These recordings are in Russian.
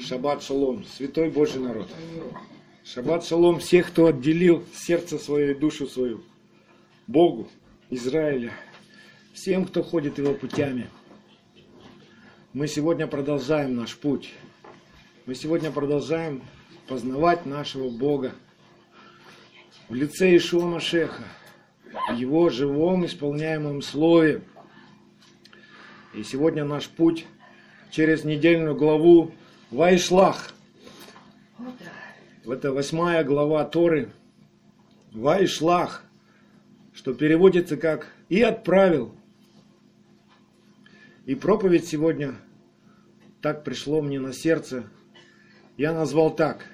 Шаббат шалом, святой Божий народ. Шаббат шалом всех, кто отделил сердце свое и душу свою Богу, Израиля, всем, кто ходит его путями. Мы сегодня продолжаем наш путь. Мы сегодня продолжаем познавать нашего Бога в лице Ишуа Машеха, в его живом исполняемом слове. И сегодня наш путь через недельную главу Вайшлах. Это восьмая глава Торы. Вайшлах, что переводится как «и отправил». И проповедь сегодня так пришло мне на сердце. Я назвал так.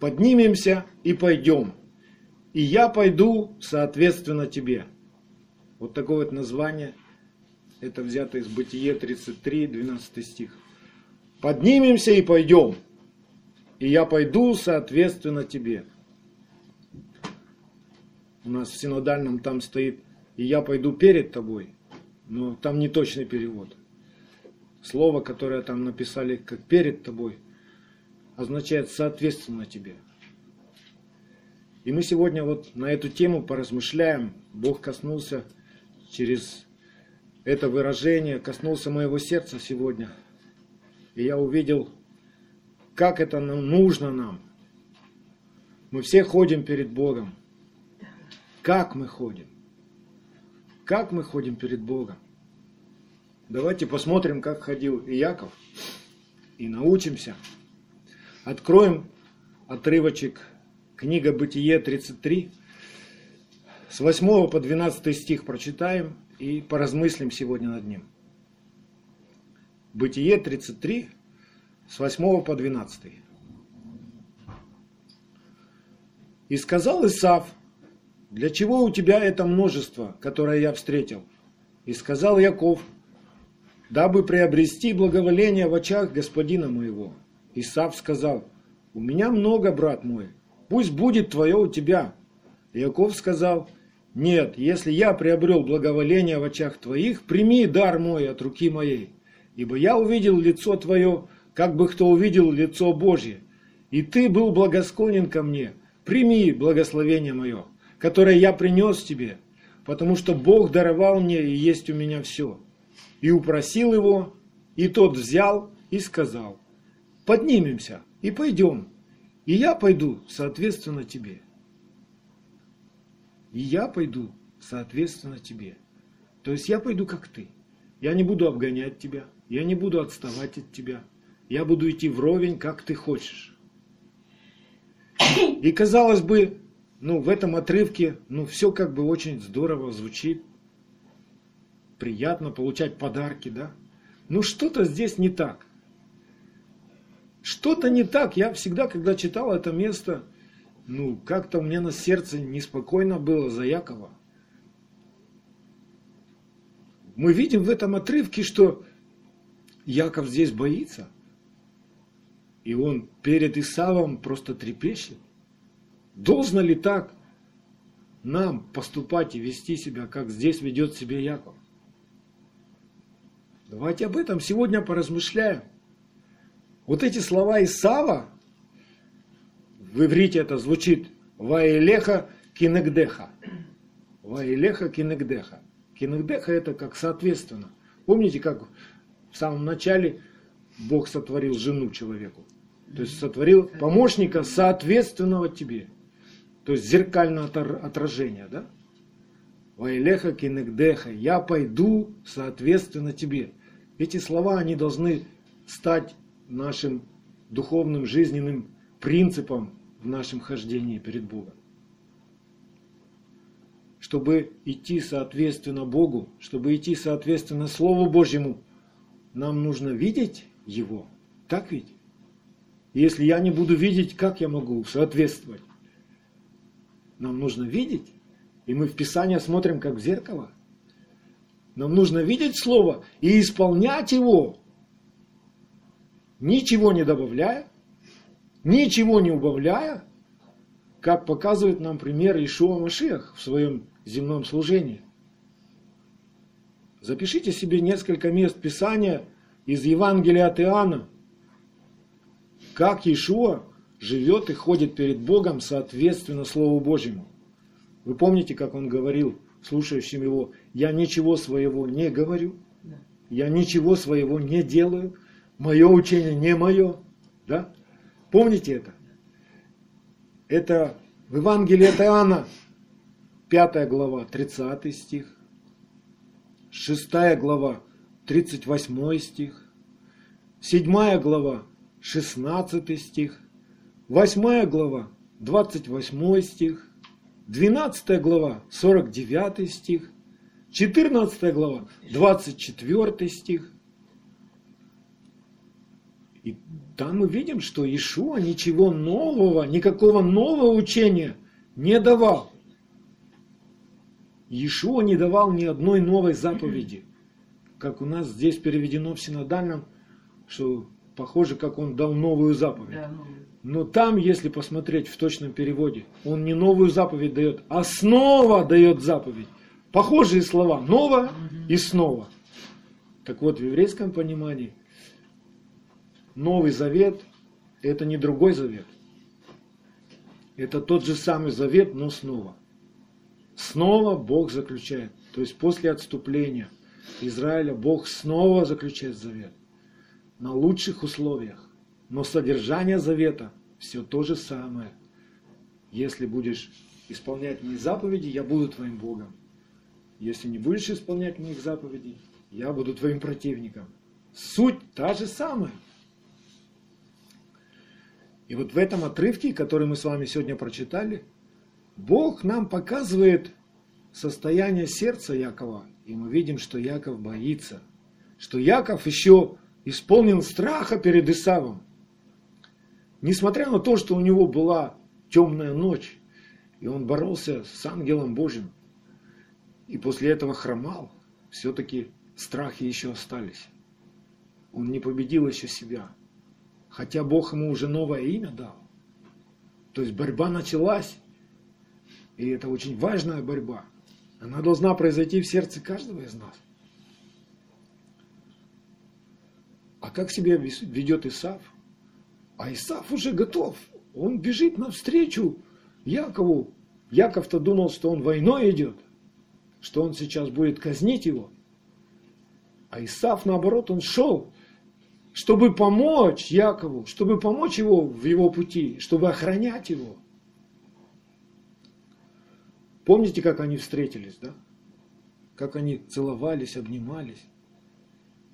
«Поднимемся и пойдем, и я пойду соответственно тебе». Вот такое вот название – это взято из Бытие 33, 12 стих. Поднимемся и пойдем, и я пойду соответственно тебе. У нас в синодальном там стоит, и я пойду перед тобой, но там не точный перевод. Слово, которое там написали как перед тобой, означает соответственно тебе. И мы сегодня вот на эту тему поразмышляем. Бог коснулся через это выражение коснулся моего сердца сегодня. И я увидел, как это нужно нам. Мы все ходим перед Богом. Как мы ходим? Как мы ходим перед Богом? Давайте посмотрим, как ходил Иаков, и научимся. Откроем отрывочек книга Бытие 33, с 8 по 12 стих прочитаем, и поразмыслим сегодня над ним. Бытие 33, с 8 по 12. «И сказал Исав, для чего у тебя это множество, которое я встретил? И сказал Яков, дабы приобрести благоволение в очах господина моего. Исав сказал, у меня много, брат мой, пусть будет твое у тебя. Яков сказал, нет, если я приобрел благоволение в очах твоих, прими дар мой от руки моей, ибо я увидел лицо твое, как бы кто увидел лицо Божье, и ты был благосклонен ко мне, прими благословение мое, которое я принес тебе, потому что Бог даровал мне и есть у меня все. И упросил его, и тот взял и сказал, поднимемся и пойдем, и я пойду соответственно тебе и я пойду соответственно тебе. То есть я пойду как ты. Я не буду обгонять тебя, я не буду отставать от тебя. Я буду идти вровень, как ты хочешь. И казалось бы, ну, в этом отрывке, ну, все как бы очень здорово звучит. Приятно получать подарки, да? Ну, что-то здесь не так. Что-то не так. Я всегда, когда читал это место, ну, как-то у меня на сердце неспокойно было за Якова. Мы видим в этом отрывке, что Яков здесь боится. И он перед Исавом просто трепещет. Должно ли так нам поступать и вести себя, как здесь ведет себя Яков? Давайте об этом сегодня поразмышляем. Вот эти слова Исава, в иврите это звучит Ваилеха кинегдеха. Ваилеха кинегдеха. Кинегдеха это как соответственно. Помните, как в самом начале Бог сотворил жену человеку? То есть сотворил помощника, соответственного тебе. То есть зеркальное отражение, да? Ваилеха кинегдеха. Я пойду соответственно тебе. Эти слова, они должны стать нашим духовным жизненным принципом в нашем хождении перед Богом. Чтобы идти соответственно Богу, чтобы идти соответственно Слову Божьему, нам нужно видеть Его. Так ведь? Если я не буду видеть, как я могу соответствовать? Нам нужно видеть. И мы в Писание смотрим как в зеркало. Нам нужно видеть Слово и исполнять его, ничего не добавляя, ничего не убавляя, как показывает нам пример Ишуа Машех в своем земном служении. Запишите себе несколько мест Писания из Евангелия от Иоанна, как Иешуа живет и ходит перед Богом соответственно Слову Божьему. Вы помните, как он говорил слушающим его, я ничего своего не говорю, я ничего своего не делаю, мое учение не мое. Да? Помните это? Это в Евангелии от Иоанна, 5 глава, 30 стих, 6 глава, 38 стих, 7 глава, 16 стих, 8 глава, 28 стих, 12 глава, 49 стих, 14 глава, 24 стих. И там мы видим, что Ишуа ничего нового, никакого нового учения не давал. Иешуа не давал ни одной новой заповеди. Как у нас здесь переведено в синодальном, что похоже, как он дал новую заповедь. Но там, если посмотреть в точном переводе, он не новую заповедь дает, а снова дает заповедь. Похожие слова, ново и снова. Так вот, в еврейском понимании, Новый Завет – это не другой завет. Это тот же самый завет, но снова. Снова Бог заключает. То есть после отступления Израиля Бог снова заключает завет. На лучших условиях. Но содержание завета все то же самое. Если будешь исполнять мои заповеди, я буду твоим Богом. Если не будешь исполнять моих заповедей, я буду твоим противником. Суть та же самая. И вот в этом отрывке, который мы с вами сегодня прочитали, Бог нам показывает состояние сердца Якова. И мы видим, что Яков боится. Что Яков еще исполнен страха перед Исавом. Несмотря на то, что у него была темная ночь, и он боролся с ангелом Божьим, и после этого хромал, все-таки страхи еще остались. Он не победил еще себя. Хотя Бог ему уже новое имя дал. То есть борьба началась. И это очень важная борьба. Она должна произойти в сердце каждого из нас. А как себя ведет Исав? А Исаф уже готов. Он бежит навстречу Якову. Яков-то думал, что он войной идет, что он сейчас будет казнить его. А Исаф, наоборот, он шел, чтобы помочь Якову, чтобы помочь его в его пути, чтобы охранять его. Помните, как они встретились, да? Как они целовались, обнимались.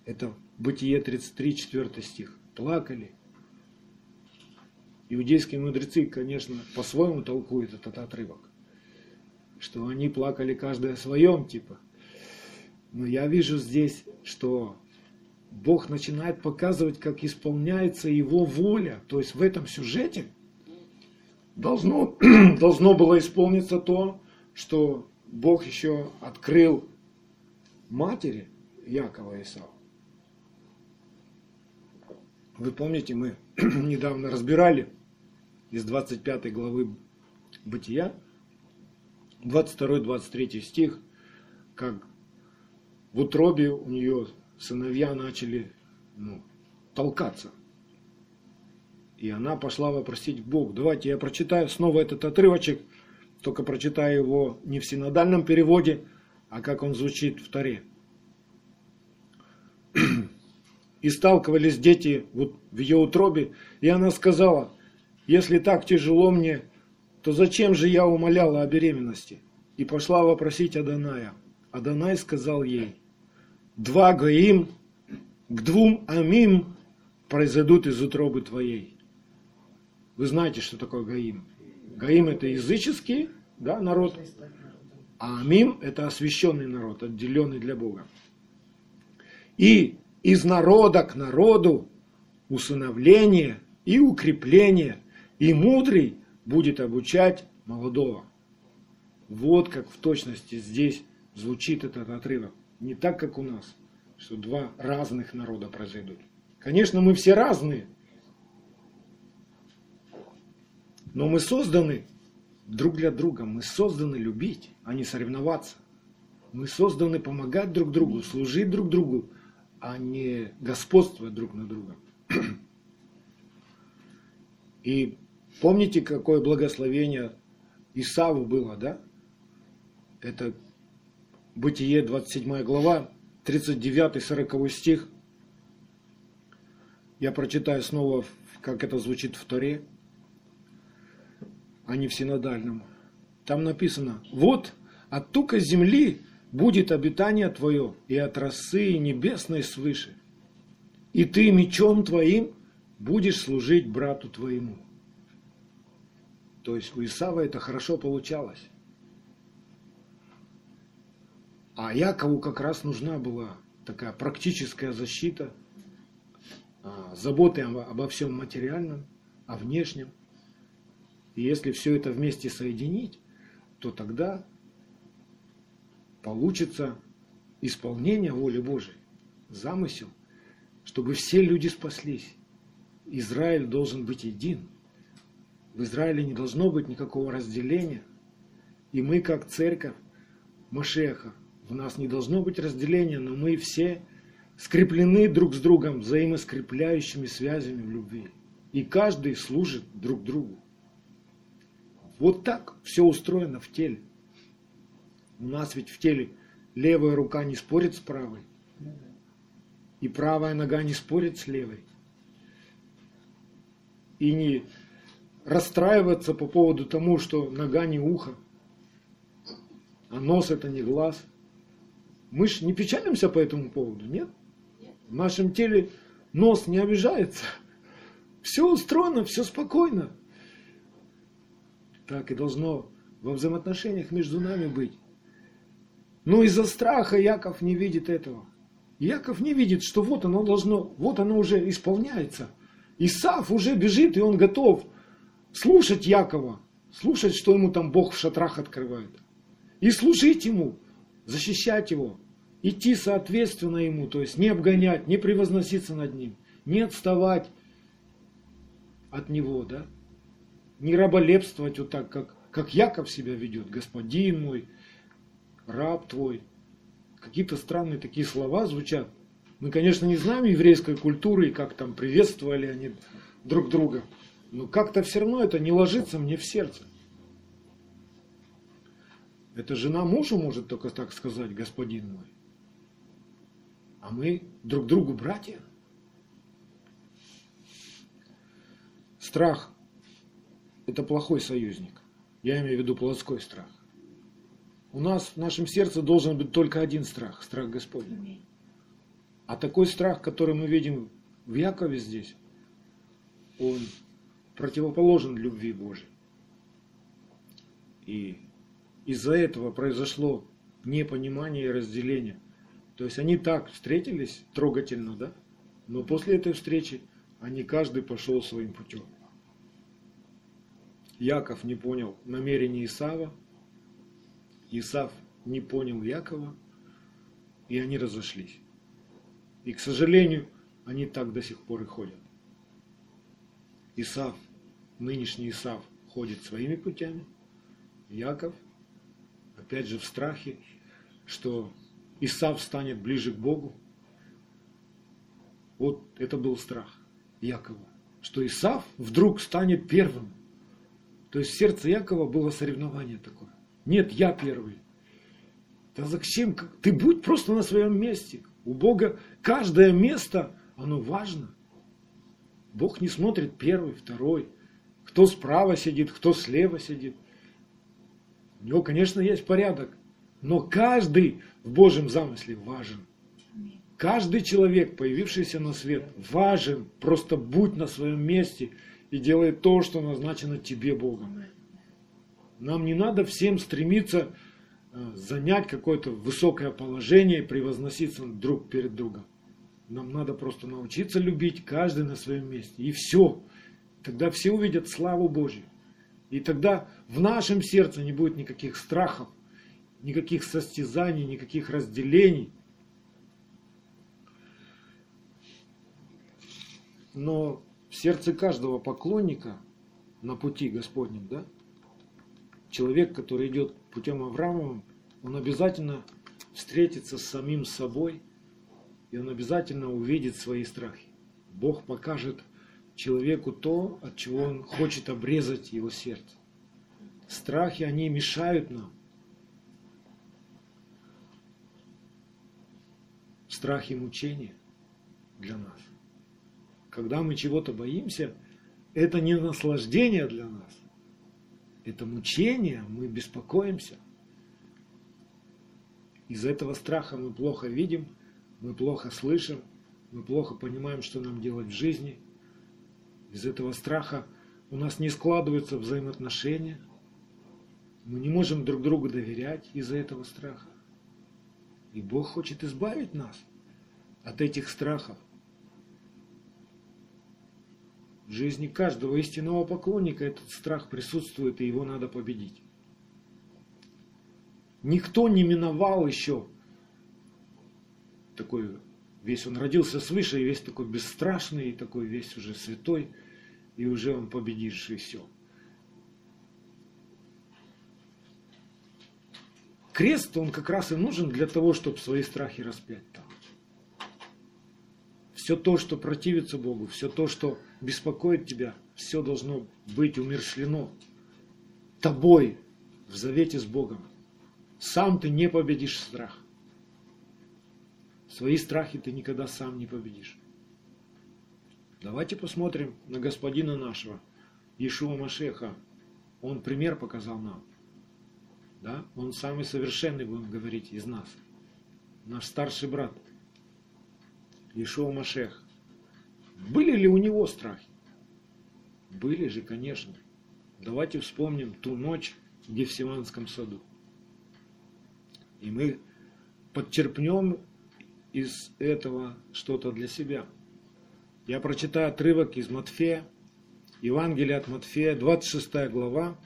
Это Бытие 33, 4 стих. Плакали, Иудейские мудрецы, конечно, по-своему толкуют этот отрывок, что они плакали каждый о своем, типа. Но я вижу здесь, что Бог начинает показывать, как исполняется Его воля. То есть в этом сюжете должно, должно было исполниться то, что Бог еще открыл матери Якова и Исава. Вы помните, мы недавно разбирали из 25 главы Бытия, 22-23 стих, как в утробе у нее сыновья начали ну, толкаться. И она пошла вопросить Бог. Давайте я прочитаю снова этот отрывочек, только прочитаю его не в синодальном переводе, а как он звучит в Таре. И сталкивались дети вот в ее утробе, и она сказала – если так тяжело мне, то зачем же я умоляла о беременности? И пошла вопросить Аданая. Адонай сказал ей, два гаим к двум амим произойдут из утробы твоей. Вы знаете, что такое гаим? Гаим это языческий да, народ, а амим это освященный народ, отделенный для Бога. И из народа к народу усыновление и укрепление и мудрый будет обучать молодого. Вот как в точности здесь звучит этот отрывок. Не так, как у нас, что два разных народа произойдут. Конечно, мы все разные, но мы созданы друг для друга, мы созданы любить, а не соревноваться. Мы созданы помогать друг другу, служить друг другу, а не господствовать друг над другом. И помните, какое благословение Исаву было, да? Это Бытие 27 глава, 39-40 стих. Я прочитаю снова, как это звучит в Торе, а не в синодальном. Там написано, вот от тука земли будет обитание твое, и от росы небесной свыше. И ты мечом твоим будешь служить брату твоему. То есть у Исава это хорошо получалось. А Якову как раз нужна была такая практическая защита, а, заботы обо всем материальном, о внешнем. И если все это вместе соединить, то тогда получится исполнение воли Божией, замысел, чтобы все люди спаслись. Израиль должен быть един. В Израиле не должно быть никакого разделения. И мы, как церковь Машеха, в нас не должно быть разделения, но мы все скреплены друг с другом взаимоскрепляющими связями в любви. И каждый служит друг другу. Вот так все устроено в теле. У нас ведь в теле левая рука не спорит с правой. И правая нога не спорит с левой. И не расстраиваться по поводу тому, что нога не ухо, а нос это не глаз – мы же не печалимся по этому поводу, нет? В нашем теле нос не обижается. Все устроено, все спокойно. Так и должно во взаимоотношениях между нами быть. Но из-за страха Яков не видит этого. Яков не видит, что вот оно должно, вот оно уже исполняется. Исаф уже бежит, и он готов слушать Якова, слушать, что ему там Бог в шатрах открывает. И служить ему, защищать его, идти соответственно ему, то есть не обгонять, не превозноситься над ним, не отставать от него, да, не раболепствовать вот так, как, как Яков себя ведет, господин мой, раб твой. Какие-то странные такие слова звучат. Мы, конечно, не знаем еврейской культуры и как там приветствовали они друг друга, но как-то все равно это не ложится мне в сердце. Это жена мужу может только так сказать, господин мой. А мы друг другу братья. Страх – это плохой союзник. Я имею в виду плотской страх. У нас в нашем сердце должен быть только один страх – страх Господень. А такой страх, который мы видим в Якове здесь, он противоположен любви Божией. И из-за этого произошло непонимание и разделение. То есть они так встретились трогательно, да? Но после этой встречи они каждый пошел своим путем. Яков не понял намерений Исава, Исав не понял Якова, и они разошлись. И, к сожалению, они так до сих пор и ходят. Исав, нынешний Исав, ходит своими путями, Яков – опять же в страхе, что Исав станет ближе к Богу. Вот это был страх Якова, что Исав вдруг станет первым. То есть в сердце Якова было соревнование такое. Нет, я первый. Да зачем? Ты будь просто на своем месте. У Бога каждое место, оно важно. Бог не смотрит первый, второй, кто справа сидит, кто слева сидит. У него, конечно, есть порядок, но каждый в Божьем замысле важен. Каждый человек, появившийся на свет, важен. Просто будь на своем месте и делай то, что назначено тебе Богом. Нам не надо всем стремиться э, занять какое-то высокое положение и превозноситься друг перед другом. Нам надо просто научиться любить каждый на своем месте. И все. Тогда все увидят славу Божью. И тогда в нашем сердце не будет никаких страхов, никаких состязаний, никаких разделений. Но в сердце каждого поклонника на пути Господнем, да, человек, который идет путем Авраамовым, он обязательно встретится с самим собой, и он обязательно увидит свои страхи. Бог покажет человеку то, от чего он хочет обрезать его сердце. Страхи, они мешают нам. Страхи мучения для нас. Когда мы чего-то боимся, это не наслаждение для нас. Это мучение, мы беспокоимся. Из этого страха мы плохо видим, мы плохо слышим, мы плохо понимаем, что нам делать в жизни. Из этого страха у нас не складываются взаимоотношения. Мы не можем друг другу доверять из-за этого страха. И Бог хочет избавить нас от этих страхов. В жизни каждого истинного поклонника этот страх присутствует, и его надо победить. Никто не миновал еще такой весь он родился свыше, и весь такой бесстрашный, и такой весь уже святой, и уже он победивший все. Крест, он как раз и нужен для того, чтобы свои страхи распять там. Все то, что противится Богу, все то, что беспокоит тебя, все должно быть умершлено тобой в завете с Богом. Сам ты не победишь страх. Свои страхи ты никогда сам не победишь. Давайте посмотрим на господина нашего, Ишуа Машеха. Он пример показал нам. Да? Он самый совершенный, будем говорить, из нас. Наш старший брат. Ишуа Машех. Были ли у него страхи? Были же, конечно. Давайте вспомним ту ночь в Гефсиманском саду. И мы подчерпнем из этого что-то для себя. Я прочитаю отрывок из Матфея, Евангелие от Матфея, 26 глава,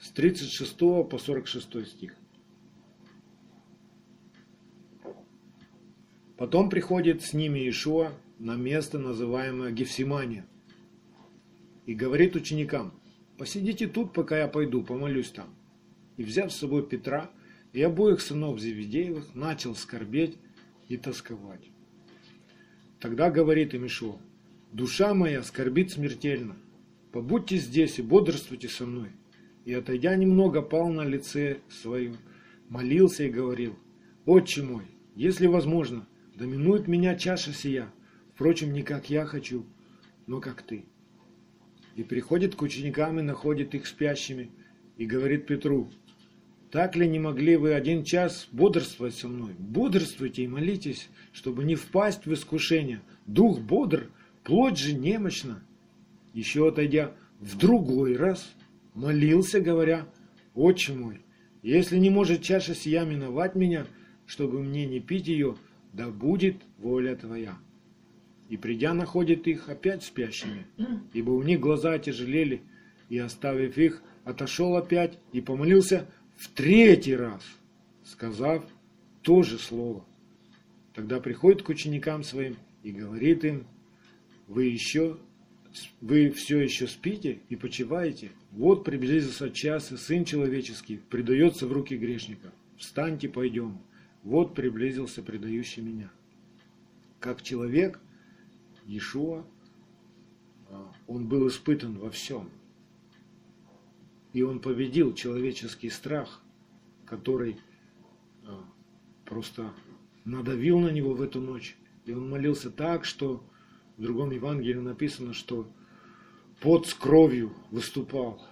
с 36 по 46 стих. Потом приходит с ними Иешуа на место, называемое Гефсимания, и говорит ученикам, посидите тут, пока я пойду, помолюсь там. И взяв с собой Петра и обоих сынов Зеведеевых, начал скорбеть и тосковать. Тогда говорит им Ишуа, душа моя скорбит смертельно, побудьте здесь и бодрствуйте со мной. И, отойдя немного, пал на лице свое, молился и говорил, «Отче мой, если возможно, доминует меня чаша сия, впрочем, не как я хочу, но как ты». И приходит к ученикам и находит их спящими, и говорит Петру, «Так ли не могли вы один час бодрствовать со мной? Бодрствуйте и молитесь, чтобы не впасть в искушение. Дух бодр, плоть же немощна». Еще отойдя в другой раз – молился, говоря, «Отче мой, если не может чаша сия миновать меня, чтобы мне не пить ее, да будет воля Твоя». И придя, находит их опять спящими, ибо у них глаза тяжелели, и, оставив их, отошел опять и помолился в третий раз, сказав то же слово. Тогда приходит к ученикам своим и говорит им, вы еще, вы все еще спите и почиваете? Вот приблизился час, и Сын Человеческий предается в руки грешника. Встаньте, пойдем. Вот приблизился предающий меня. Как человек, Иешуа, а, он был испытан во всем. И он победил человеческий страх, который а, просто надавил на него в эту ночь. И он молился так, что в другом Евангелии написано, что пот с кровью выступал.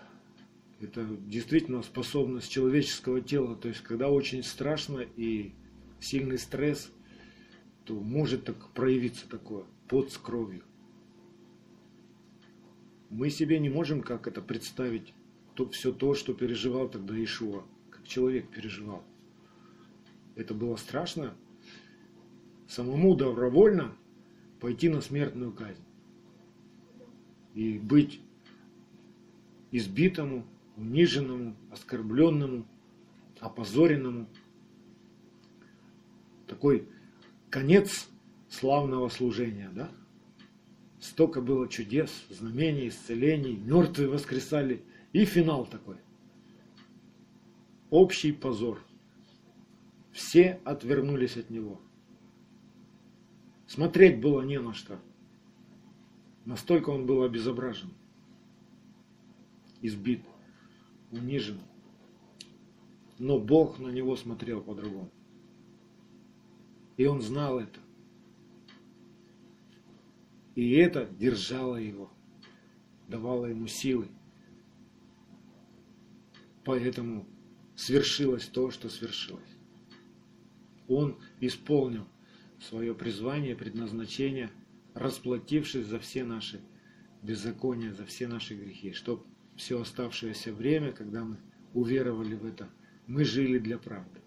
Это действительно способность человеческого тела. То есть, когда очень страшно и сильный стресс, то может так проявиться такое. Пот с кровью. Мы себе не можем как это представить, то, все то, что переживал тогда Ишуа, как человек переживал. Это было страшно. Самому добровольно пойти на смертную казнь и быть избитому, униженному, оскорбленному, опозоренному. Такой конец славного служения, да? Столько было чудес, знамений, исцелений, мертвые воскресали. И финал такой. Общий позор. Все отвернулись от него. Смотреть было не на что. Настолько он был обезображен, избит, унижен. Но Бог на него смотрел по-другому. И он знал это. И это держало его, давало ему силы. Поэтому свершилось то, что свершилось. Он исполнил свое призвание, предназначение, расплатившись за все наши беззакония, за все наши грехи, чтобы все оставшееся время, когда мы уверовали в это, мы жили для правды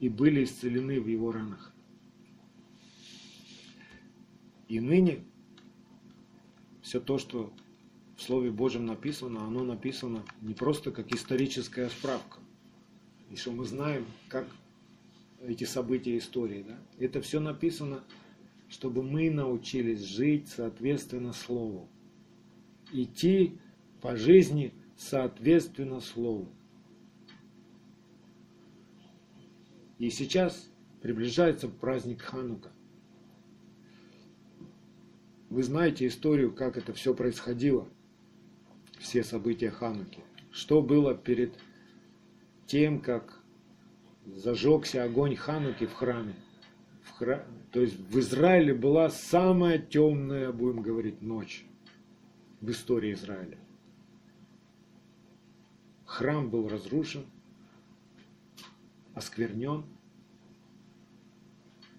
и были исцелены в его ранах. И ныне все то, что в Слове Божьем написано, оно написано не просто как историческая справка. И что мы знаем, как эти события истории. Да? Это все написано, чтобы мы научились жить соответственно Слову. Идти по жизни соответственно Слову. И сейчас приближается праздник Ханука. Вы знаете историю, как это все происходило, все события Хануки. Что было перед тем, как зажегся огонь Хануки в храме. В хра... То есть в Израиле была самая темная, будем говорить, ночь в истории Израиля. Храм был разрушен, осквернен.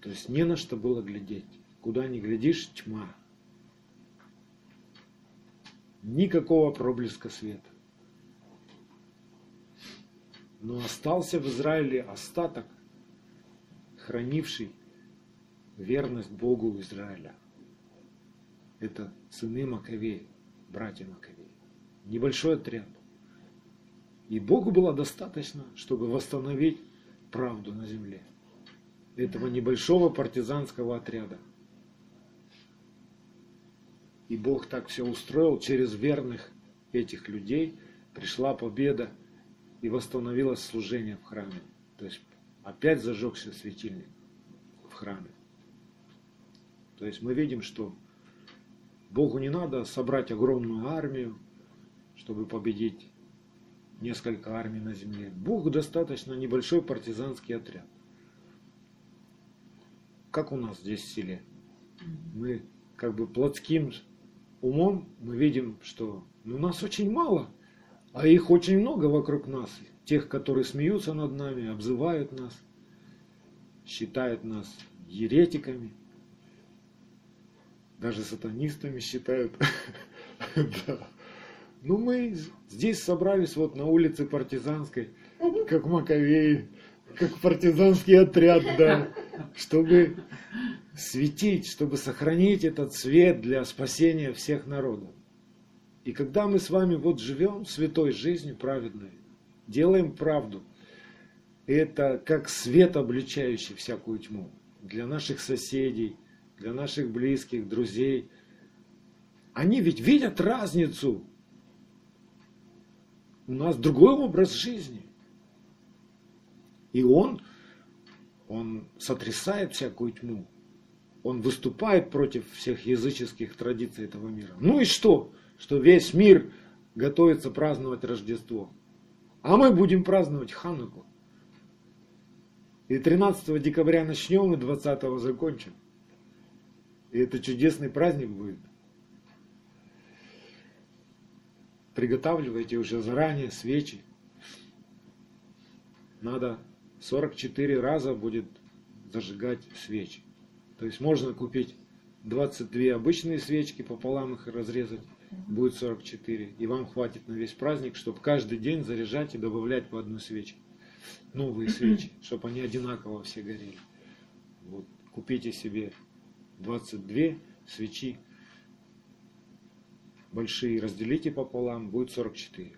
То есть не на что было глядеть. Куда ни глядишь, тьма. Никакого проблеска света. Но остался в Израиле остаток, хранивший верность Богу Израиля. Это сыны Маковеи, братья Маковеи. Небольшой отряд. И Богу было достаточно, чтобы восстановить правду на земле. Этого небольшого партизанского отряда. И Бог так все устроил, через верных этих людей пришла победа и восстановилось служение в храме. То есть опять зажегся светильник в храме. То есть мы видим, что Богу не надо собрать огромную армию, чтобы победить несколько армий на земле. Богу достаточно небольшой партизанский отряд. Как у нас здесь в селе. Мы как бы плотским умом мы видим, что ну, нас очень мало – а их очень много вокруг нас. Тех, которые смеются над нами, обзывают нас, считают нас еретиками. Даже сатанистами считают. Ну, мы здесь собрались вот на улице Партизанской, как Маковеи, как партизанский отряд, да, чтобы светить, чтобы сохранить этот свет для спасения всех народов. И когда мы с вами вот живем святой жизнью праведной, делаем правду, это как свет, обличающий всякую тьму для наших соседей, для наших близких, друзей. Они ведь видят разницу. У нас другой образ жизни. И он, он сотрясает всякую тьму. Он выступает против всех языческих традиций этого мира. Ну и что? что весь мир готовится праздновать Рождество. А мы будем праздновать Хануку. И 13 декабря начнем, и 20 закончим. И это чудесный праздник будет. Приготавливайте уже заранее свечи. Надо 44 раза будет зажигать свечи. То есть можно купить 22 обычные свечки, пополам их разрезать будет 44. И вам хватит на весь праздник, чтобы каждый день заряжать и добавлять по одной свечке. Новые свечи, чтобы они одинаково все горели. Вот. Купите себе 22 свечи большие, разделите пополам, будет 44.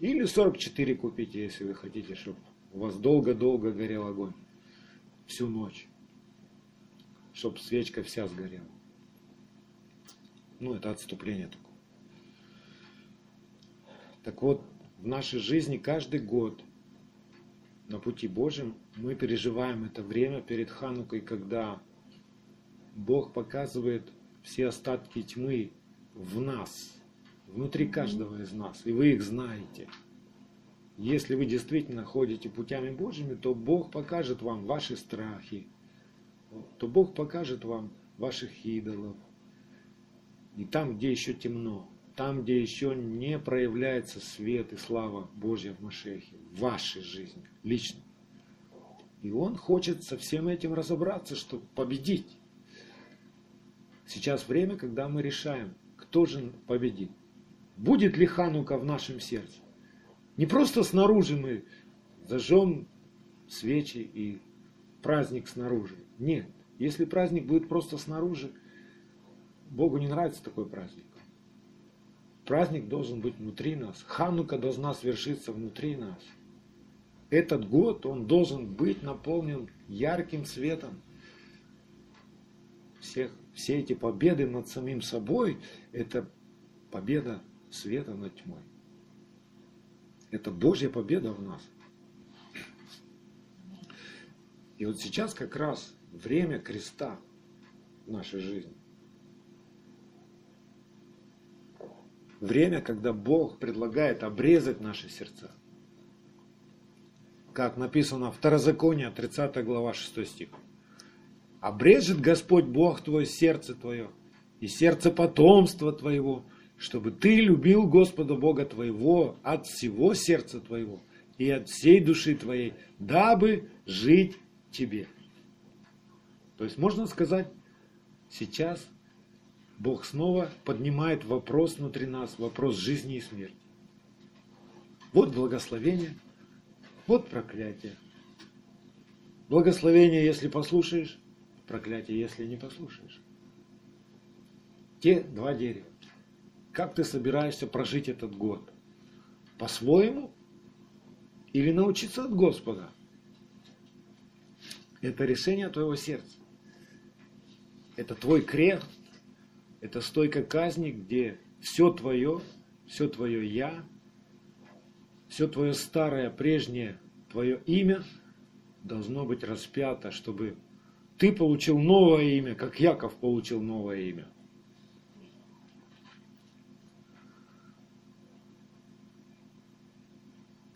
Или 44 купите, если вы хотите, чтобы у вас долго-долго горел огонь. Всю ночь. Чтобы свечка вся сгорела. Ну, это отступление такое. Так вот, в нашей жизни каждый год на пути Божьем мы переживаем это время перед Ханукой, когда Бог показывает все остатки тьмы в нас, внутри каждого из нас, и вы их знаете. Если вы действительно ходите путями Божьими, то Бог покажет вам ваши страхи, то Бог покажет вам ваших идолов. И там, где еще темно, там, где еще не проявляется свет и слава Божья в Машехе, в вашей жизни, лично. И Он хочет со всем этим разобраться, чтобы победить. Сейчас время, когда мы решаем, кто же победит. Будет ли Ханука в нашем сердце? Не просто снаружи мы зажжем свечи и праздник снаружи. Нет. Если праздник будет просто снаружи, Богу не нравится такой праздник. Праздник должен быть внутри нас. Ханука должна свершиться внутри нас. Этот год, он должен быть наполнен ярким светом. Всех, все эти победы над самим собой, это победа света над тьмой. Это Божья победа в нас. И вот сейчас как раз время креста в нашей жизни. Время, когда Бог предлагает обрезать наши сердца. Как написано в Второзаконие, 30 глава, 6 стих. «Обрежет Господь Бог твое сердце твое и сердце потомства твоего, чтобы ты любил Господа Бога твоего от всего сердца твоего и от всей души твоей, дабы жить тебе». То есть можно сказать, сейчас Бог снова поднимает вопрос внутри нас, вопрос жизни и смерти. Вот благословение, вот проклятие. Благословение, если послушаешь, проклятие, если не послушаешь. Те два дерева. Как ты собираешься прожить этот год? По-своему? Или научиться от Господа? Это решение твоего сердца. Это твой крест, это стойка казни, где все твое, все твое я, все твое старое, прежнее, твое имя должно быть распято, чтобы ты получил новое имя, как Яков получил новое имя.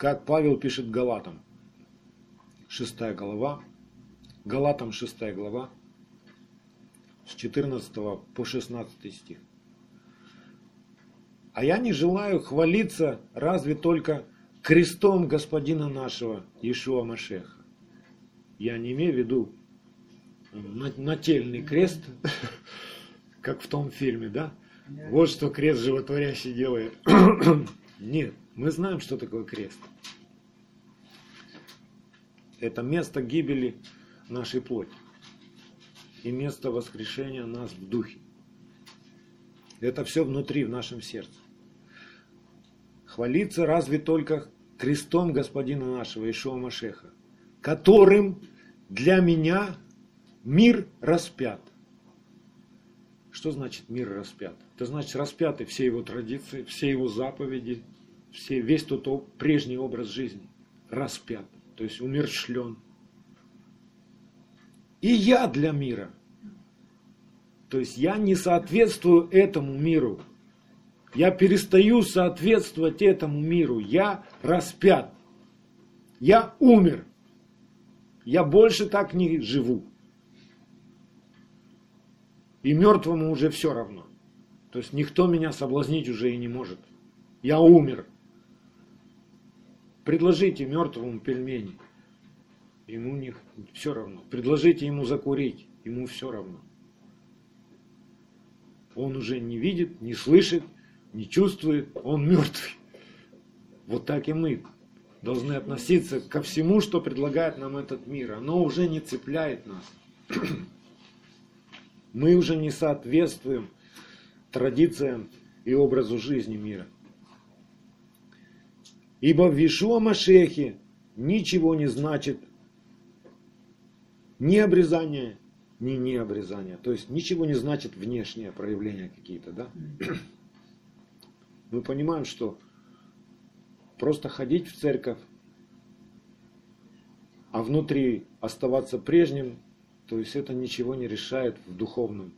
Как Павел пишет Галатам, 6 глава, Галатам 6 глава, с 14 по 16 стих. А я не желаю хвалиться разве только крестом Господина нашего Иешуа Машеха. Я не имею в виду нательный крест, как в том фильме, да? Вот что крест животворящий делает. Нет, мы знаем, что такое крест. Это место гибели нашей плоти и место воскрешения нас в духе. Это все внутри, в нашем сердце. Хвалиться разве только крестом Господина нашего Ишуа Машеха, которым для меня мир распят. Что значит мир распят? Это значит распяты все его традиции, все его заповеди, все, весь тот прежний образ жизни распят, то есть умершлен. И я для мира. То есть я не соответствую этому миру. Я перестаю соответствовать этому миру. Я распят. Я умер. Я больше так не живу. И мертвому уже все равно. То есть никто меня соблазнить уже и не может. Я умер. Предложите мертвому пельмени. Ему не все равно. Предложите ему закурить, ему все равно. Он уже не видит, не слышит, не чувствует, он мертвый. Вот так и мы должны относиться ко всему, что предлагает нам этот мир. Оно уже не цепляет нас. Мы уже не соответствуем традициям и образу жизни мира. Ибо в Ишуа Машехе ничего не значит ни обрезание, ни не обрезание. То есть ничего не значит внешнее проявление какие-то, да? Мы понимаем, что просто ходить в церковь, а внутри оставаться прежним, то есть это ничего не решает в духовном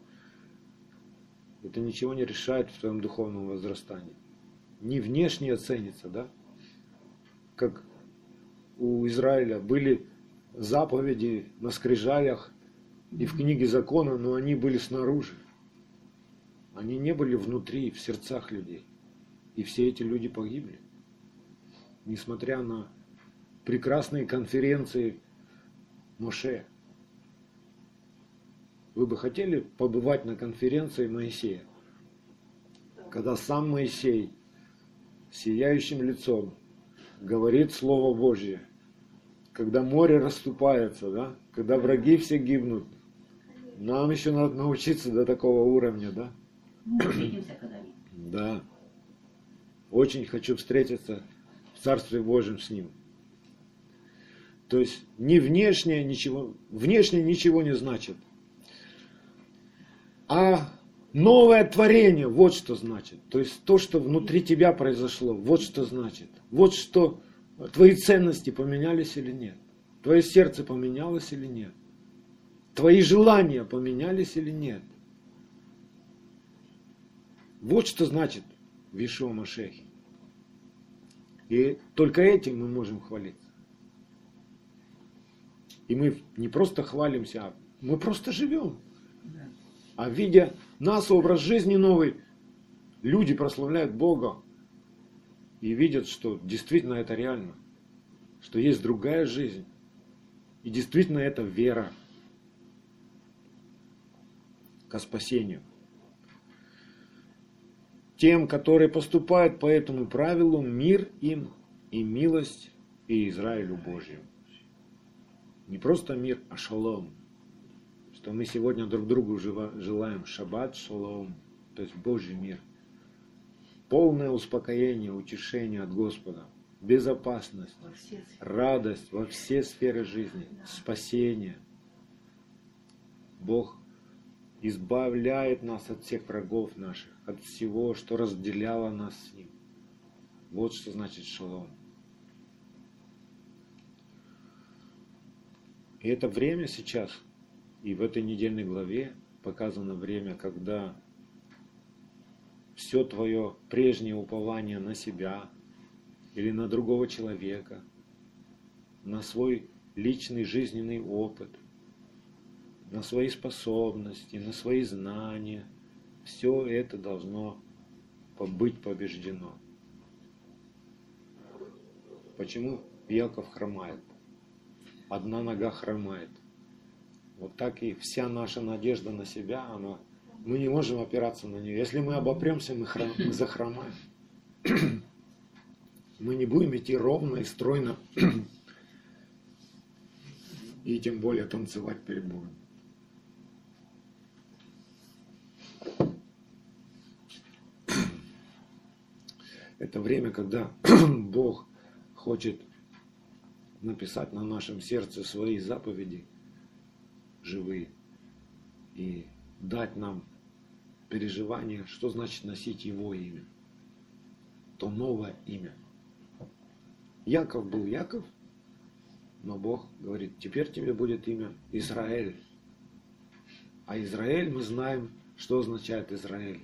это ничего не решает в твоем духовном возрастании. Не внешне оценится, да? Как у Израиля были заповеди на скрижалях и в книге закона, но они были снаружи. Они не были внутри, в сердцах людей. И все эти люди погибли. Несмотря на прекрасные конференции Моше. Вы бы хотели побывать на конференции Моисея? Когда сам Моисей сияющим лицом говорит Слово Божье, когда море расступается, да? когда враги все гибнут, нам еще надо научиться до такого уровня, да? Да. Очень хочу встретиться в Царстве Божьем с Ним. То есть не внешнее ничего, внешне ничего не значит. А новое творение, вот что значит. То есть то, что внутри тебя произошло, вот что значит. Вот что твои ценности поменялись или нет. Твое сердце поменялось или нет. Твои желания поменялись или нет. Вот что значит Вишуа Машехи. И только этим мы можем хвалиться. И мы не просто хвалимся, а мы просто живем. А видя нас образ жизни новый, люди прославляют Бога и видят, что действительно это реально, что есть другая жизнь. И действительно это вера ко спасению. Тем, которые поступают по этому правилу, мир им и милость и Израилю Божию. Не просто мир, а шалом. Что мы сегодня друг другу желаем шаббат, шалом, то есть Божий мир. Полное успокоение, утешение от Господа, безопасность, радость во все сферы жизни, спасение. Бог избавляет нас от всех врагов наших, от всего, что разделяло нас с Ним. Вот что значит шалом. И это время сейчас, и в этой недельной главе показано время, когда все твое прежнее упование на себя или на другого человека, на свой личный жизненный опыт – на свои способности, на свои знания. Все это должно быть побеждено. Почему Яков хромает? Одна нога хромает. Вот так и вся наша надежда на себя, она, мы не можем опираться на нее. Если мы обопремся, мы, хром, мы захромаем. Мы не будем идти ровно и стройно, и тем более танцевать перед Богом. Это время, когда Бог хочет написать на нашем сердце свои заповеди живые и дать нам переживание, что значит носить Его имя. То новое имя. Яков был Яков, но Бог говорит, теперь тебе будет имя Израиль. А Израиль, мы знаем, что означает Израиль.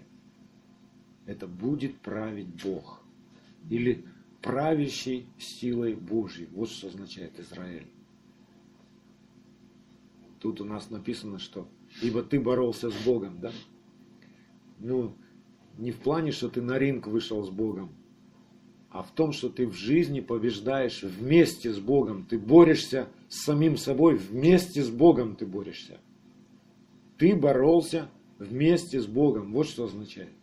Это будет править Бог или правящей силой Божьей. Вот что означает Израиль. Тут у нас написано, что ибо ты боролся с Богом, да? Ну, не в плане, что ты на ринг вышел с Богом, а в том, что ты в жизни побеждаешь вместе с Богом. Ты борешься с самим собой, вместе с Богом ты борешься. Ты боролся вместе с Богом. Вот что означает.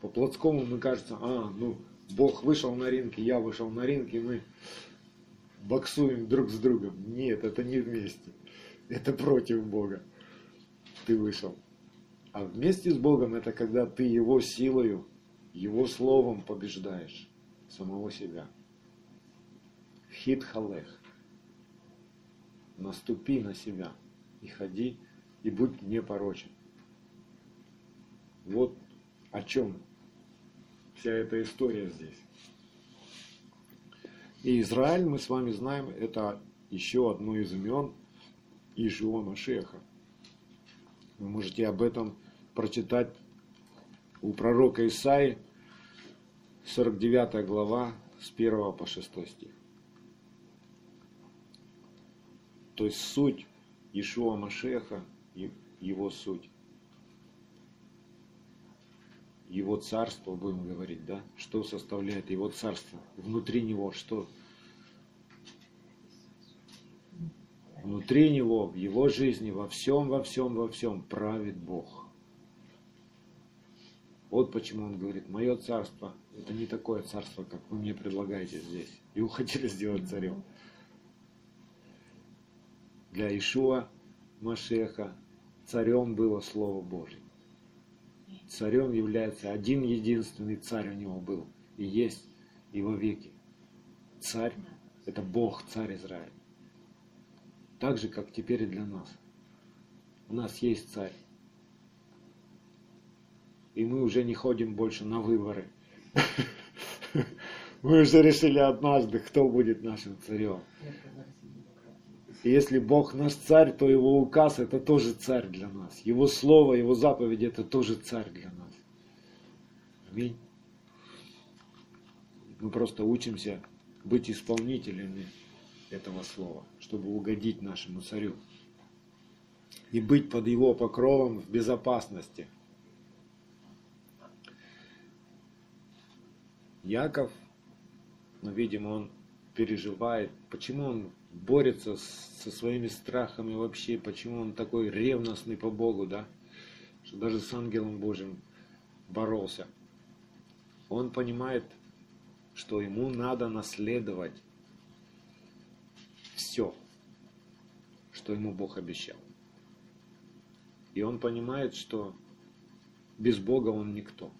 По плотскому мы кажется, а, ну, Бог вышел на ринг, я вышел на ринг, и мы боксуем друг с другом. Нет, это не вместе. Это против Бога. Ты вышел. А вместе с Богом это когда ты Его силою, Его словом побеждаешь самого себя. Хит халех. Наступи на себя и ходи, и будь непорочен. Вот о чем вся эта история здесь. И Израиль, мы с вами знаем, это еще одно из имен Ишуа Машеха. Вы можете об этом прочитать у пророка Исаи, 49 глава, с 1 по 6 стих. То есть суть Ишуа Машеха, его суть, его царство, будем говорить, да, что составляет его царство, внутри него что, внутри него, в его жизни, во всем, во всем, во всем правит Бог. Вот почему он говорит, мое царство, это не такое царство, как вы мне предлагаете здесь. Его хотели сделать царем. Для Ишуа Машеха царем было Слово Божье. Царем является один единственный царь у него был и есть его веки. Царь – это Бог, царь Израиля. Так же, как теперь и для нас. У нас есть царь. И мы уже не ходим больше на выборы. Мы уже решили однажды, кто будет нашим царем. Если Бог наш царь, то его указ это тоже царь для нас. Его слово, его заповеди это тоже царь для нас. Аминь. Мы просто учимся быть исполнителями этого слова, чтобы угодить нашему царю. И быть под его покровом в безопасности. Яков, ну, видимо, он переживает, почему он борется со своими страхами вообще, почему он такой ревностный по Богу, да, что даже с ангелом Божьим боролся. Он понимает, что ему надо наследовать все, что ему Бог обещал. И он понимает, что без Бога он никто.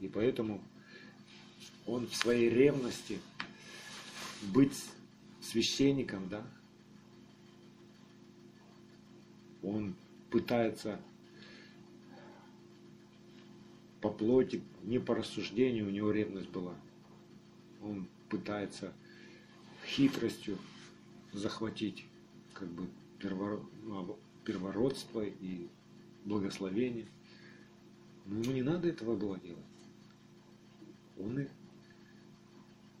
И поэтому он в своей ревности быть священником, да, он пытается по плоти, не по рассуждению, у него ревность была. Он пытается хитростью захватить как бы ну, первородство и благословение. Но ему не надо этого было делать. Он и,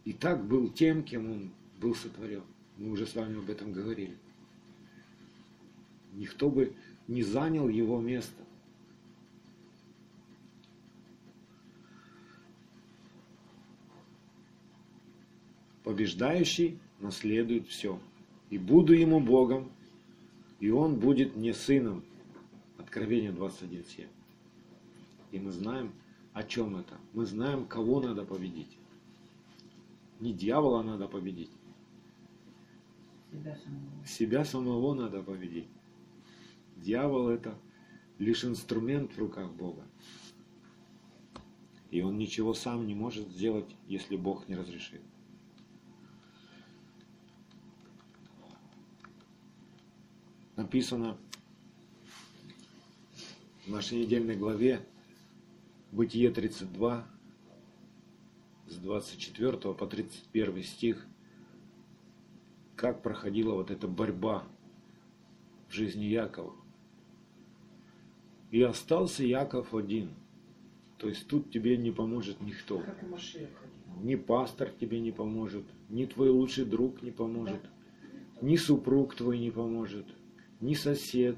и так был тем, кем он был сотворен. Мы уже с вами об этом говорили. Никто бы не занял его место. Побеждающий наследует все. И буду ему Богом, и он будет мне сыном. Откровение 21.7. И мы знаем, о чем это. Мы знаем, кого надо победить. Не дьявола надо победить, себя самого. Себя самого надо победить. Дьявол это лишь инструмент в руках Бога. И он ничего сам не может сделать, если Бог не разрешит. Написано в нашей недельной главе Бытие 32 с 24 по 31 стих – как проходила вот эта борьба в жизни Якова. И остался Яков один. То есть тут тебе не поможет никто. Ни пастор тебе не поможет, ни твой лучший друг не поможет, ни супруг твой не поможет, ни сосед,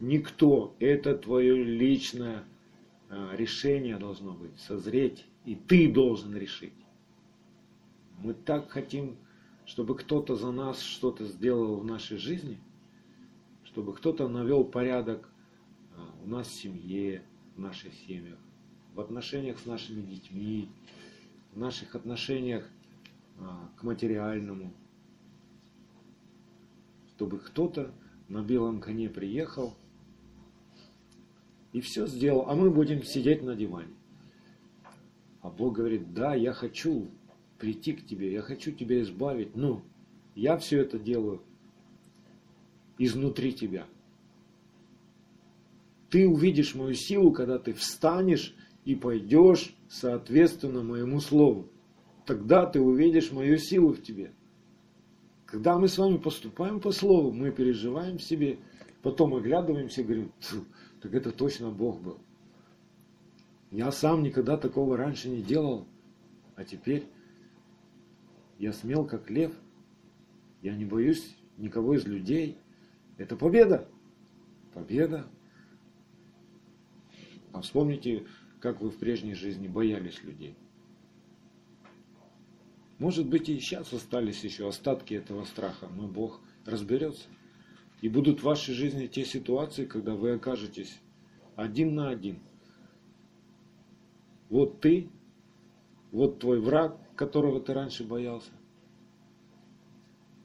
никто. Это твое личное а, решение должно быть, созреть, и ты должен решить. Мы так хотим чтобы кто-то за нас что-то сделал в нашей жизни, чтобы кто-то навел порядок у нас в семье, в наших семьях, в отношениях с нашими детьми, в наших отношениях а, к материальному, чтобы кто-то на белом коне приехал и все сделал, а мы будем сидеть на диване. А Бог говорит, да, я хочу прийти к тебе, я хочу тебя избавить, но я все это делаю изнутри тебя. Ты увидишь мою силу, когда ты встанешь и пойдешь соответственно моему слову. Тогда ты увидишь мою силу в тебе. Когда мы с вами поступаем по слову, мы переживаем в себе, потом оглядываемся и говорим, Так это точно Бог был. Я сам никогда такого раньше не делал, а теперь я смел, как лев. Я не боюсь никого из людей. Это победа. Победа. А вспомните, как вы в прежней жизни боялись людей. Может быть и сейчас остались еще остатки этого страха, но Бог разберется. И будут в вашей жизни те ситуации, когда вы окажетесь один на один. Вот ты, вот твой враг, которого ты раньше боялся.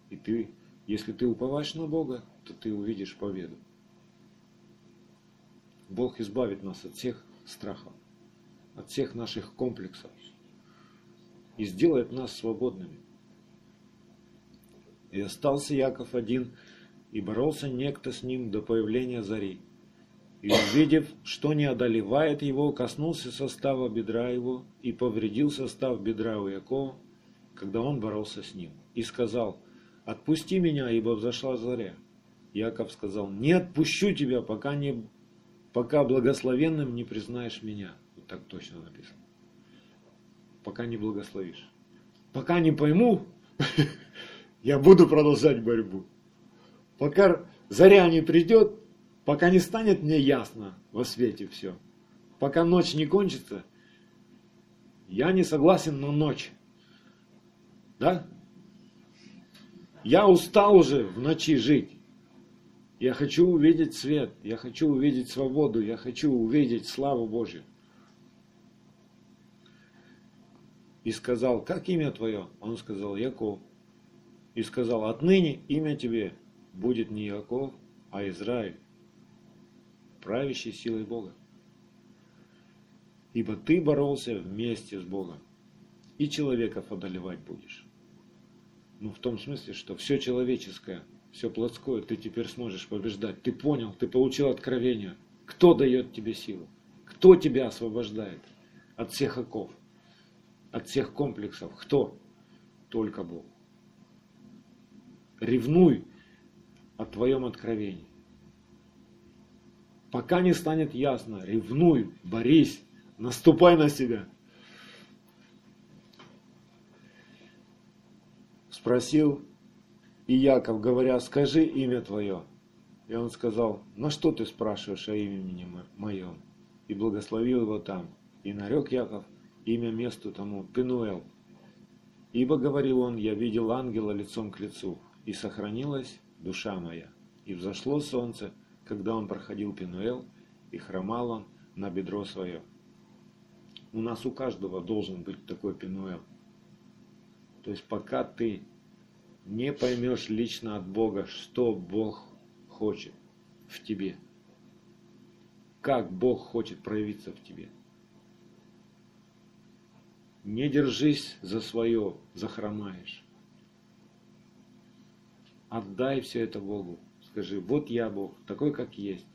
И ты, если ты уповаешь на Бога, то ты увидишь победу. Бог избавит нас от всех страхов, от всех наших комплексов и сделает нас свободными. И остался Яков один, и боролся некто с ним до появления зари. И увидев, что не одолевает его, коснулся состава бедра его и повредил состав бедра у Якова, когда он боролся с ним. И сказал, отпусти меня, ибо взошла заря. Яков сказал, не отпущу тебя, пока, не, пока благословенным не признаешь меня. Вот так точно написано. Пока не благословишь. Пока не пойму, я буду продолжать борьбу. Пока заря не придет, пока не станет мне ясно во свете все, пока ночь не кончится, я не согласен на ночь. Да? Я устал уже в ночи жить. Я хочу увидеть свет, я хочу увидеть свободу, я хочу увидеть славу Божью. И сказал, как имя твое? Он сказал, Яков. И сказал, отныне имя тебе будет не Яков, а Израиль, правящий силой Бога. Ибо ты боролся вместе с Богом, и человеков одолевать будешь. Ну, в том смысле, что все человеческое, все плотское ты теперь сможешь побеждать. Ты понял, ты получил откровение. Кто дает тебе силу? Кто тебя освобождает от всех оков, от всех комплексов? Кто? Только Бог. Ревнуй о твоем откровении. Пока не станет ясно, ревнуй, борись, наступай на себя. Спросил и Яков, говоря, скажи имя твое. И он сказал, на что ты спрашиваешь о имени моем? И благословил его там. И нарек Яков имя месту тому Пенуэл. Ибо, говорил он, я видел ангела лицом к лицу, и сохранилась душа моя. И взошло солнце, когда он проходил Пенуэл, и хромал он на бедро свое. У нас у каждого должен быть такой Пенуэл. То есть пока ты не поймешь лично от Бога, что Бог хочет в тебе, как Бог хочет проявиться в тебе. Не держись за свое, захромаешь. Отдай все это Богу. Скажи, вот я Бог, такой, как есть.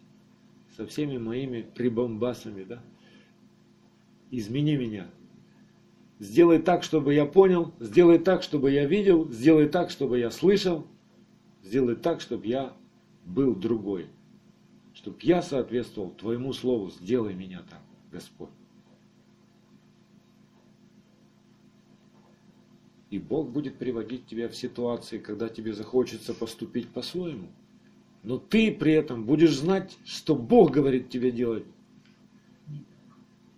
Со всеми моими прибомбасами, да? Измени меня. Сделай так, чтобы я понял. Сделай так, чтобы я видел. Сделай так, чтобы я слышал. Сделай так, чтобы я был другой. Чтобы я соответствовал Твоему Слову. Сделай меня так, Господь. И Бог будет приводить тебя в ситуации, когда тебе захочется поступить по-своему. Но ты при этом будешь знать, что Бог говорит тебе делать.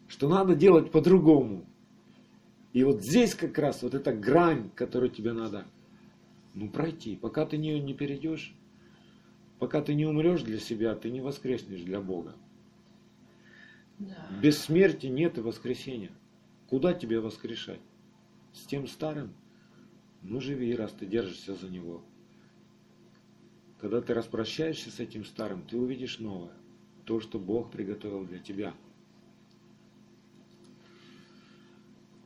Что надо делать по-другому. И вот здесь как раз вот эта грань, которую тебе надо ну, пройти. Пока ты нее не перейдешь, пока ты не умрешь для себя, ты не воскреснешь для Бога. Да. Без смерти нет и воскресения. Куда тебе воскрешать? С тем старым? Ну живи, раз ты держишься за него. Когда ты распрощаешься с этим старым, ты увидишь новое. То, что Бог приготовил для тебя.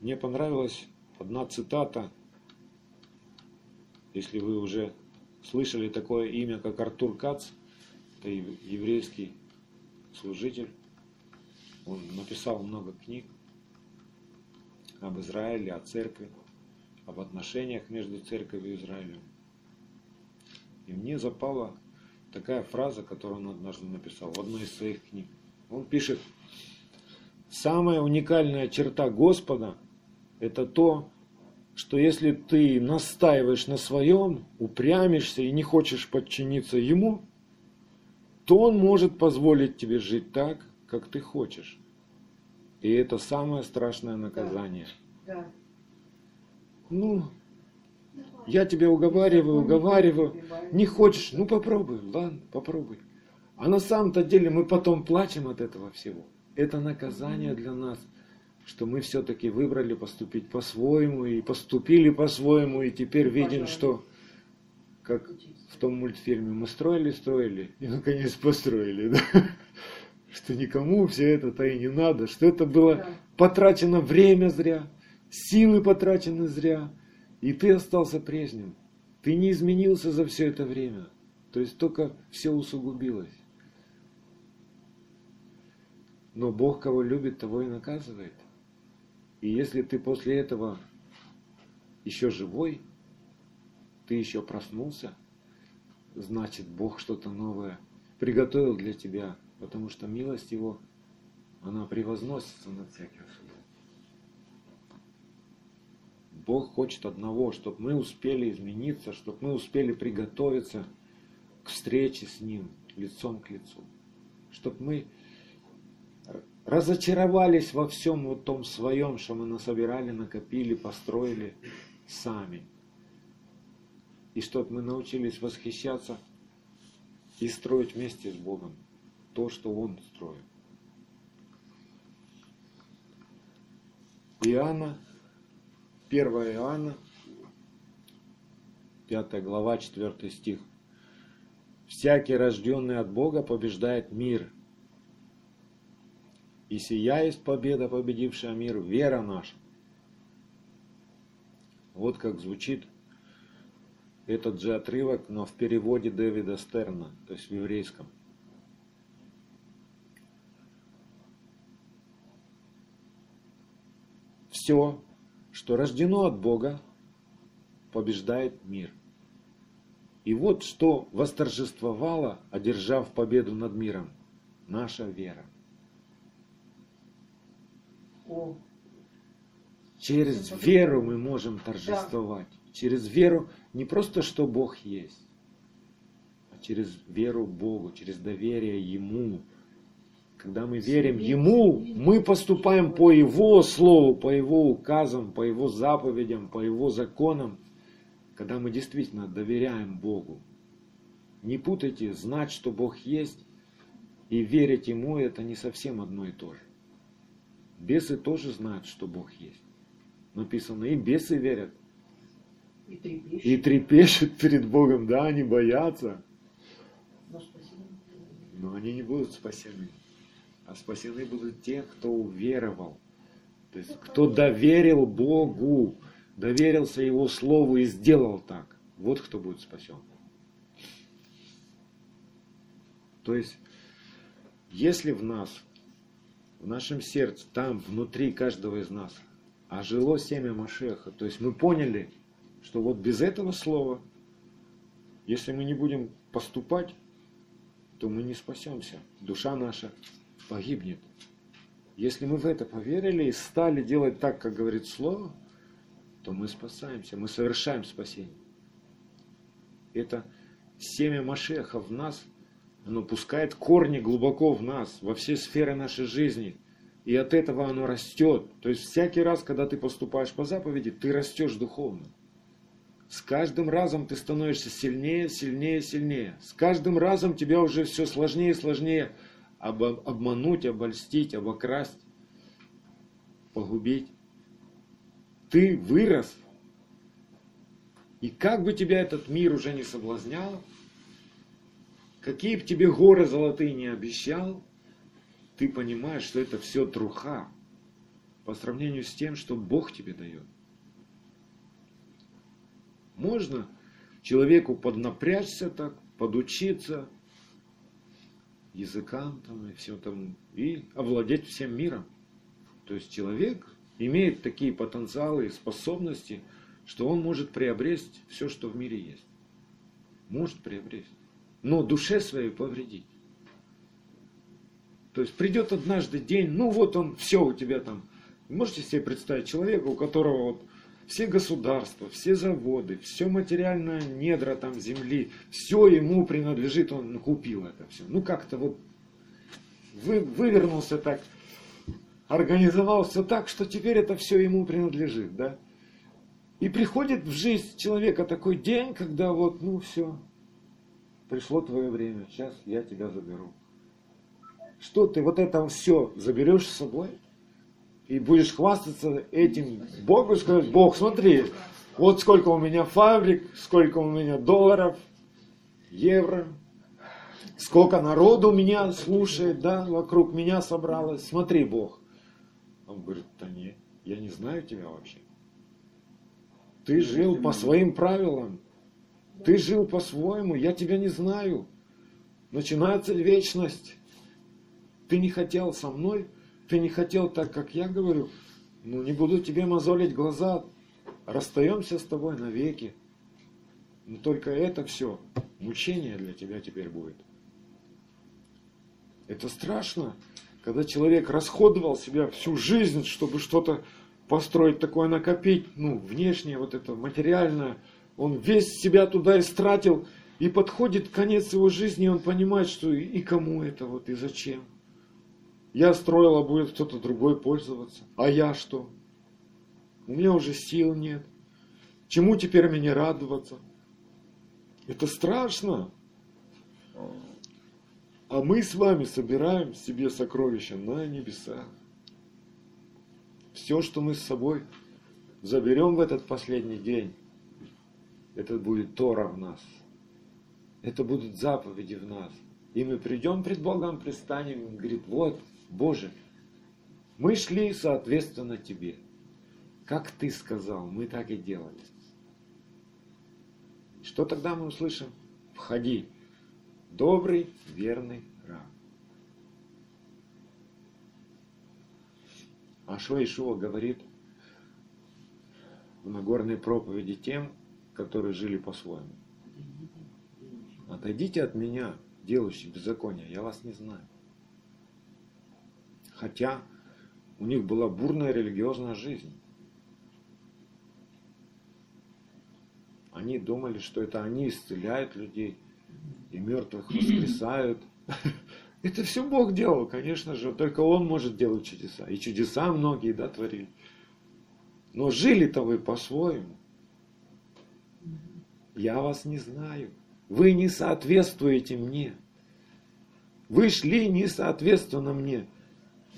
Мне понравилась одна цитата, если вы уже слышали такое имя, как Артур Кац, это еврейский служитель. Он написал много книг об Израиле, о церкви об отношениях между церковью и Израилем. И мне запала такая фраза, которую он однажды написал в одной из своих книг. Он пишет, самая уникальная черта Господа – это то, что если ты настаиваешь на своем, упрямишься и не хочешь подчиниться Ему, то Он может позволить тебе жить так, как ты хочешь. И это самое страшное наказание. Да. Да. Ну, я тебя уговариваю, уговариваю. Не хочешь? Ну попробуй, ладно, попробуй. А на самом-то деле мы потом плачем от этого всего. Это наказание для нас, что мы все-таки выбрали поступить по-своему и поступили по-своему, и теперь видим, что как в том мультфильме мы строили, строили и наконец построили, да? что никому все это-то и не надо, что это было потрачено время зря, силы потрачены зря, и ты остался прежним. Ты не изменился за все это время. То есть только все усугубилось. Но Бог, кого любит, того и наказывает. И если ты после этого еще живой, ты еще проснулся, значит Бог что-то новое приготовил для тебя, потому что милость Его, она превозносится над всяким Бог хочет одного, чтобы мы успели измениться, чтобы мы успели приготовиться к встрече с Ним лицом к лицу. Чтобы мы разочаровались во всем вот том своем, что мы насобирали, накопили, построили сами. И чтобы мы научились восхищаться и строить вместе с Богом то, что Он строит. Иоанна 1 Иоанна, 5 глава, 4 стих. «Всякий, рожденный от Бога, побеждает мир. И сия есть победа, победившая мир, вера наша». Вот как звучит этот же отрывок, но в переводе Дэвида Стерна, то есть в еврейском. Все, что рождено от Бога, побеждает мир. И вот что восторжествовало, одержав победу над миром, наша вера. О. Через веру мы можем торжествовать. Да. Через веру не просто, что Бог есть, а через веру Богу, через доверие Ему, когда мы верим Ему, мы поступаем по Его Слову, по Его указам, по Его заповедям, по Его законам, когда мы действительно доверяем Богу. Не путайте, знать, что Бог есть, и верить Ему, это не совсем одно и то же. Бесы тоже знают, что Бог есть. Написано, и бесы верят. И трепещут. И трепещут перед Богом, да, они боятся. Но, Но они не будут спасены а спасены будут те, кто уверовал. То есть, кто доверил Богу, доверился Его Слову и сделал так. Вот кто будет спасен. То есть, если в нас, в нашем сердце, там, внутри каждого из нас, ожило семя Машеха, то есть мы поняли, что вот без этого слова, если мы не будем поступать, то мы не спасемся. Душа наша погибнет. Если мы в это поверили и стали делать так, как говорит Слово, то мы спасаемся, мы совершаем спасение. Это семя Машеха в нас, оно пускает корни глубоко в нас, во все сферы нашей жизни. И от этого оно растет. То есть всякий раз, когда ты поступаешь по заповеди, ты растешь духовно. С каждым разом ты становишься сильнее, сильнее, сильнее. С каждым разом тебя уже все сложнее и сложнее об, обмануть, обольстить, обокрасть, погубить. Ты вырос. И как бы тебя этот мир уже не соблазнял, какие бы тебе горы золотые не обещал, ты понимаешь, что это все труха по сравнению с тем, что Бог тебе дает. Можно человеку поднапрячься так, подучиться, языкам там, и все там, и овладеть всем миром. То есть человек имеет такие потенциалы и способности, что он может приобрести все, что в мире есть. Может приобрести. но душе своей повредить. То есть придет однажды день, ну вот он, все у тебя там. Можете себе представить человека, у которого вот все государства, все заводы, все материальное недра там земли, все ему принадлежит, он купил это все. Ну как-то вот вы, вывернулся так, организовался так, что теперь это все ему принадлежит, да? И приходит в жизнь человека такой день, когда вот, ну все, пришло твое время, сейчас я тебя заберу. Что ты вот это все заберешь с собой? И будешь хвастаться этим Богу, сказать, Бог, смотри, вот сколько у меня фабрик, сколько у меня долларов, евро, сколько народу меня слушает, да, вокруг меня собралось, смотри, Бог. Он говорит, да нет, я не знаю тебя вообще. Ты жил по своим правилам, ты жил по-своему, я тебя не знаю. Начинается вечность. Ты не хотел со мной ты не хотел так, как я говорю, ну не буду тебе мозолить глаза, расстаемся с тобой навеки. Но только это все, мучение для тебя теперь будет. Это страшно, когда человек расходовал себя всю жизнь, чтобы что-то построить такое, накопить, ну, внешнее, вот это материальное. Он весь себя туда истратил, и подходит конец его жизни, и он понимает, что и кому это вот, и зачем. Я строил, а будет кто-то другой пользоваться. А я что? У меня уже сил нет. Чему теперь мне радоваться? Это страшно. А мы с вами собираем себе сокровища на небесах. Все, что мы с собой заберем в этот последний день, это будет Тора в нас. Это будут заповеди в нас. И мы придем пред Богом, пристанем, и говорит, вот, Боже, мы шли соответственно Тебе. Как Ты сказал, мы так и делали. Что тогда мы услышим? Входи, добрый, верный раб. А что Ишуа говорит в Нагорной проповеди тем, которые жили по-своему? Отойдите от меня, делающий беззаконие, я вас не знаю. Хотя у них была бурная религиозная жизнь. Они думали, что это они исцеляют людей и мертвых воскресают. Это все Бог делал, конечно же, только Он может делать чудеса. И чудеса многие, да, творили. Но жили-то вы по-своему. Я вас не знаю. Вы не соответствуете мне. Вы шли не соответственно мне.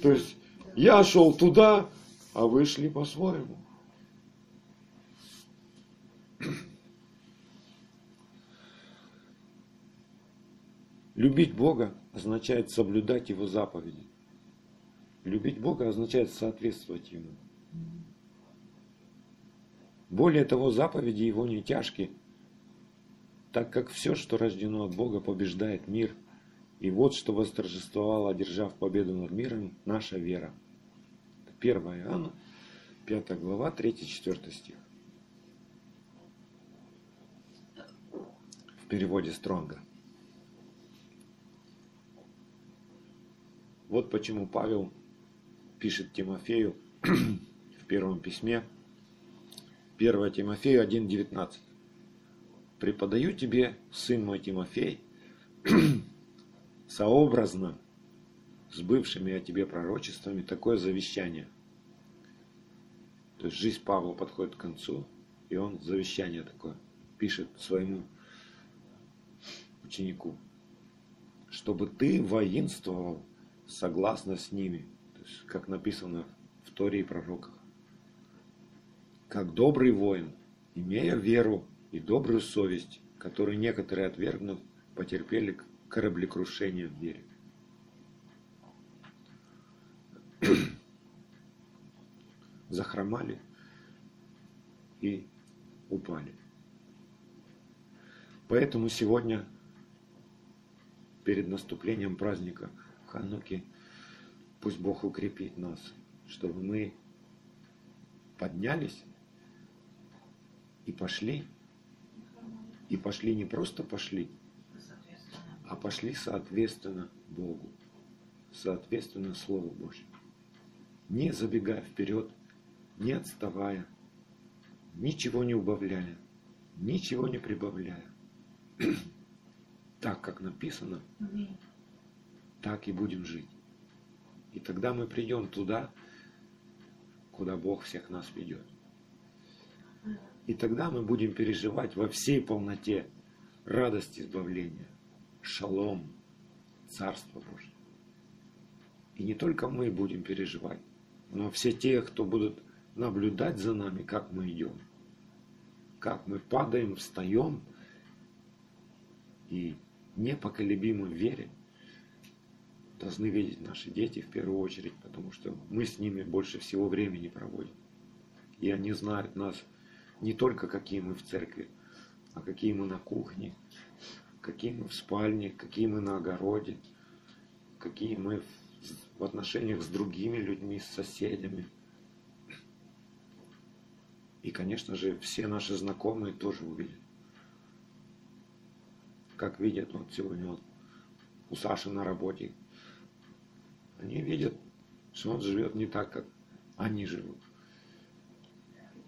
То есть я шел туда, а вы шли по-своему. Любить Бога означает соблюдать Его заповеди. Любить Бога означает соответствовать Ему. Более того, заповеди Его не тяжкие, так как все, что рождено от Бога, побеждает мир – и вот что восторжествовало, одержав победу над миром, наша вера. 1 Иоанна, 5 глава, 3-4 стих. В переводе Стронга. Вот почему Павел пишет Тимофею в первом письме, 1 Тимофею 1.19. «Преподаю тебе, сын мой Тимофей, сообразно с бывшими о тебе пророчествами такое завещание. То есть жизнь Павла подходит к концу, и он завещание такое пишет своему ученику, чтобы ты воинствовал согласно с ними, то есть, как написано в Торе и пророках, как добрый воин, имея веру и добрую совесть, которую некоторые отвергнув, потерпели кораблекрушения в берег. Захромали и упали. Поэтому сегодня, перед наступлением праздника Хануки, пусть Бог укрепит нас, чтобы мы поднялись и пошли. И пошли не просто пошли, а пошли соответственно Богу, соответственно Слову Божьему. Не забегая вперед, не отставая, ничего не убавляя, ничего не прибавляя. Так, как написано, так и будем жить. И тогда мы придем туда, куда Бог всех нас ведет. И тогда мы будем переживать во всей полноте радость избавления, шалом, Царство Божье. И не только мы будем переживать, но все те, кто будут наблюдать за нами, как мы идем, как мы падаем, встаем и непоколебимо в вере, должны видеть наши дети в первую очередь, потому что мы с ними больше всего времени проводим. И они знают нас не только какие мы в церкви, а какие мы на кухне, какие мы в спальне, какие мы на огороде, какие мы в отношениях с другими людьми, с соседями. И, конечно же, все наши знакомые тоже увидят. Как видят вот сегодня вот у Саши на работе, они видят, что он живет не так, как они живут.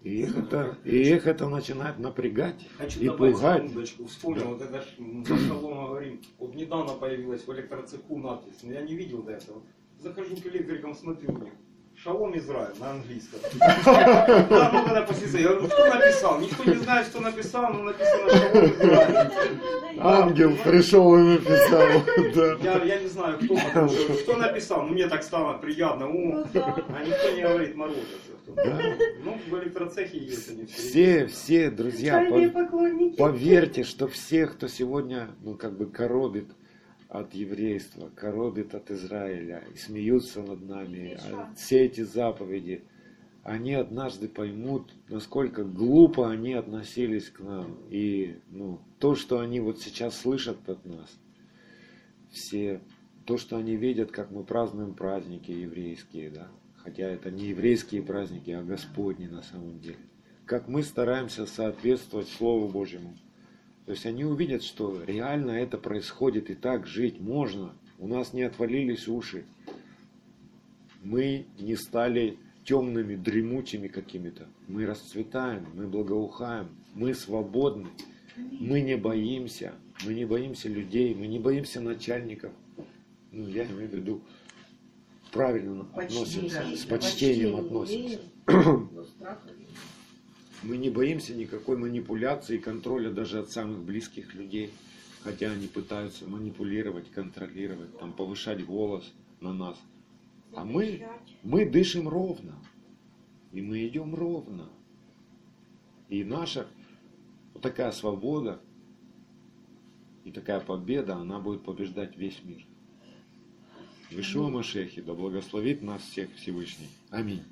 И их это, и их это начинает напрягать Хочу и добавить пугать. секундочку. Вспомнил, вот это ж, м, за столом говорим, вот недавно появилась в электроцеху надпись, но я не видел до этого. Захожу к электрикам, смотрю у них. Шалом Израиль на английском. Да, ну когда после я говорю, кто написал? Никто не знает, что написал, но написано Шалом Израиль. Ангел пришел и написал. Да. Я, я не знаю, кто, кто написал, но мне так стало приятно. О, а никто не говорит морозится. Да. Ну, в электроцехе есть они все. Все, все, друзья, по- поклонники. поверьте, что все, кто сегодня, ну, как бы коробит от еврейства, коробит от Израиля и смеются над нами, а все эти заповеди, они однажды поймут, насколько глупо они относились к нам. И ну, то, что они вот сейчас слышат от нас, все, то, что они видят, как мы празднуем праздники еврейские, да, хотя это не еврейские праздники, а Господни на самом деле. Как мы стараемся соответствовать Слову Божьему. То есть они увидят, что реально это происходит и так жить можно. У нас не отвалились уши. Мы не стали темными, дремучими какими-то. Мы расцветаем, мы благоухаем, мы свободны, мы не боимся, мы не боимся людей, мы не боимся начальников. Ну, я имею в виду, правильно относимся, с почтением относимся. Но страха нет. Мы не боимся никакой манипуляции и контроля даже от самых близких людей, хотя они пытаются манипулировать, контролировать, там, повышать голос на нас. А мы, мы дышим ровно, и мы идем ровно. И наша вот такая свобода и такая победа, она будет побеждать весь мир. В Ишуа Машехе, да благословит нас всех Всевышний. Аминь.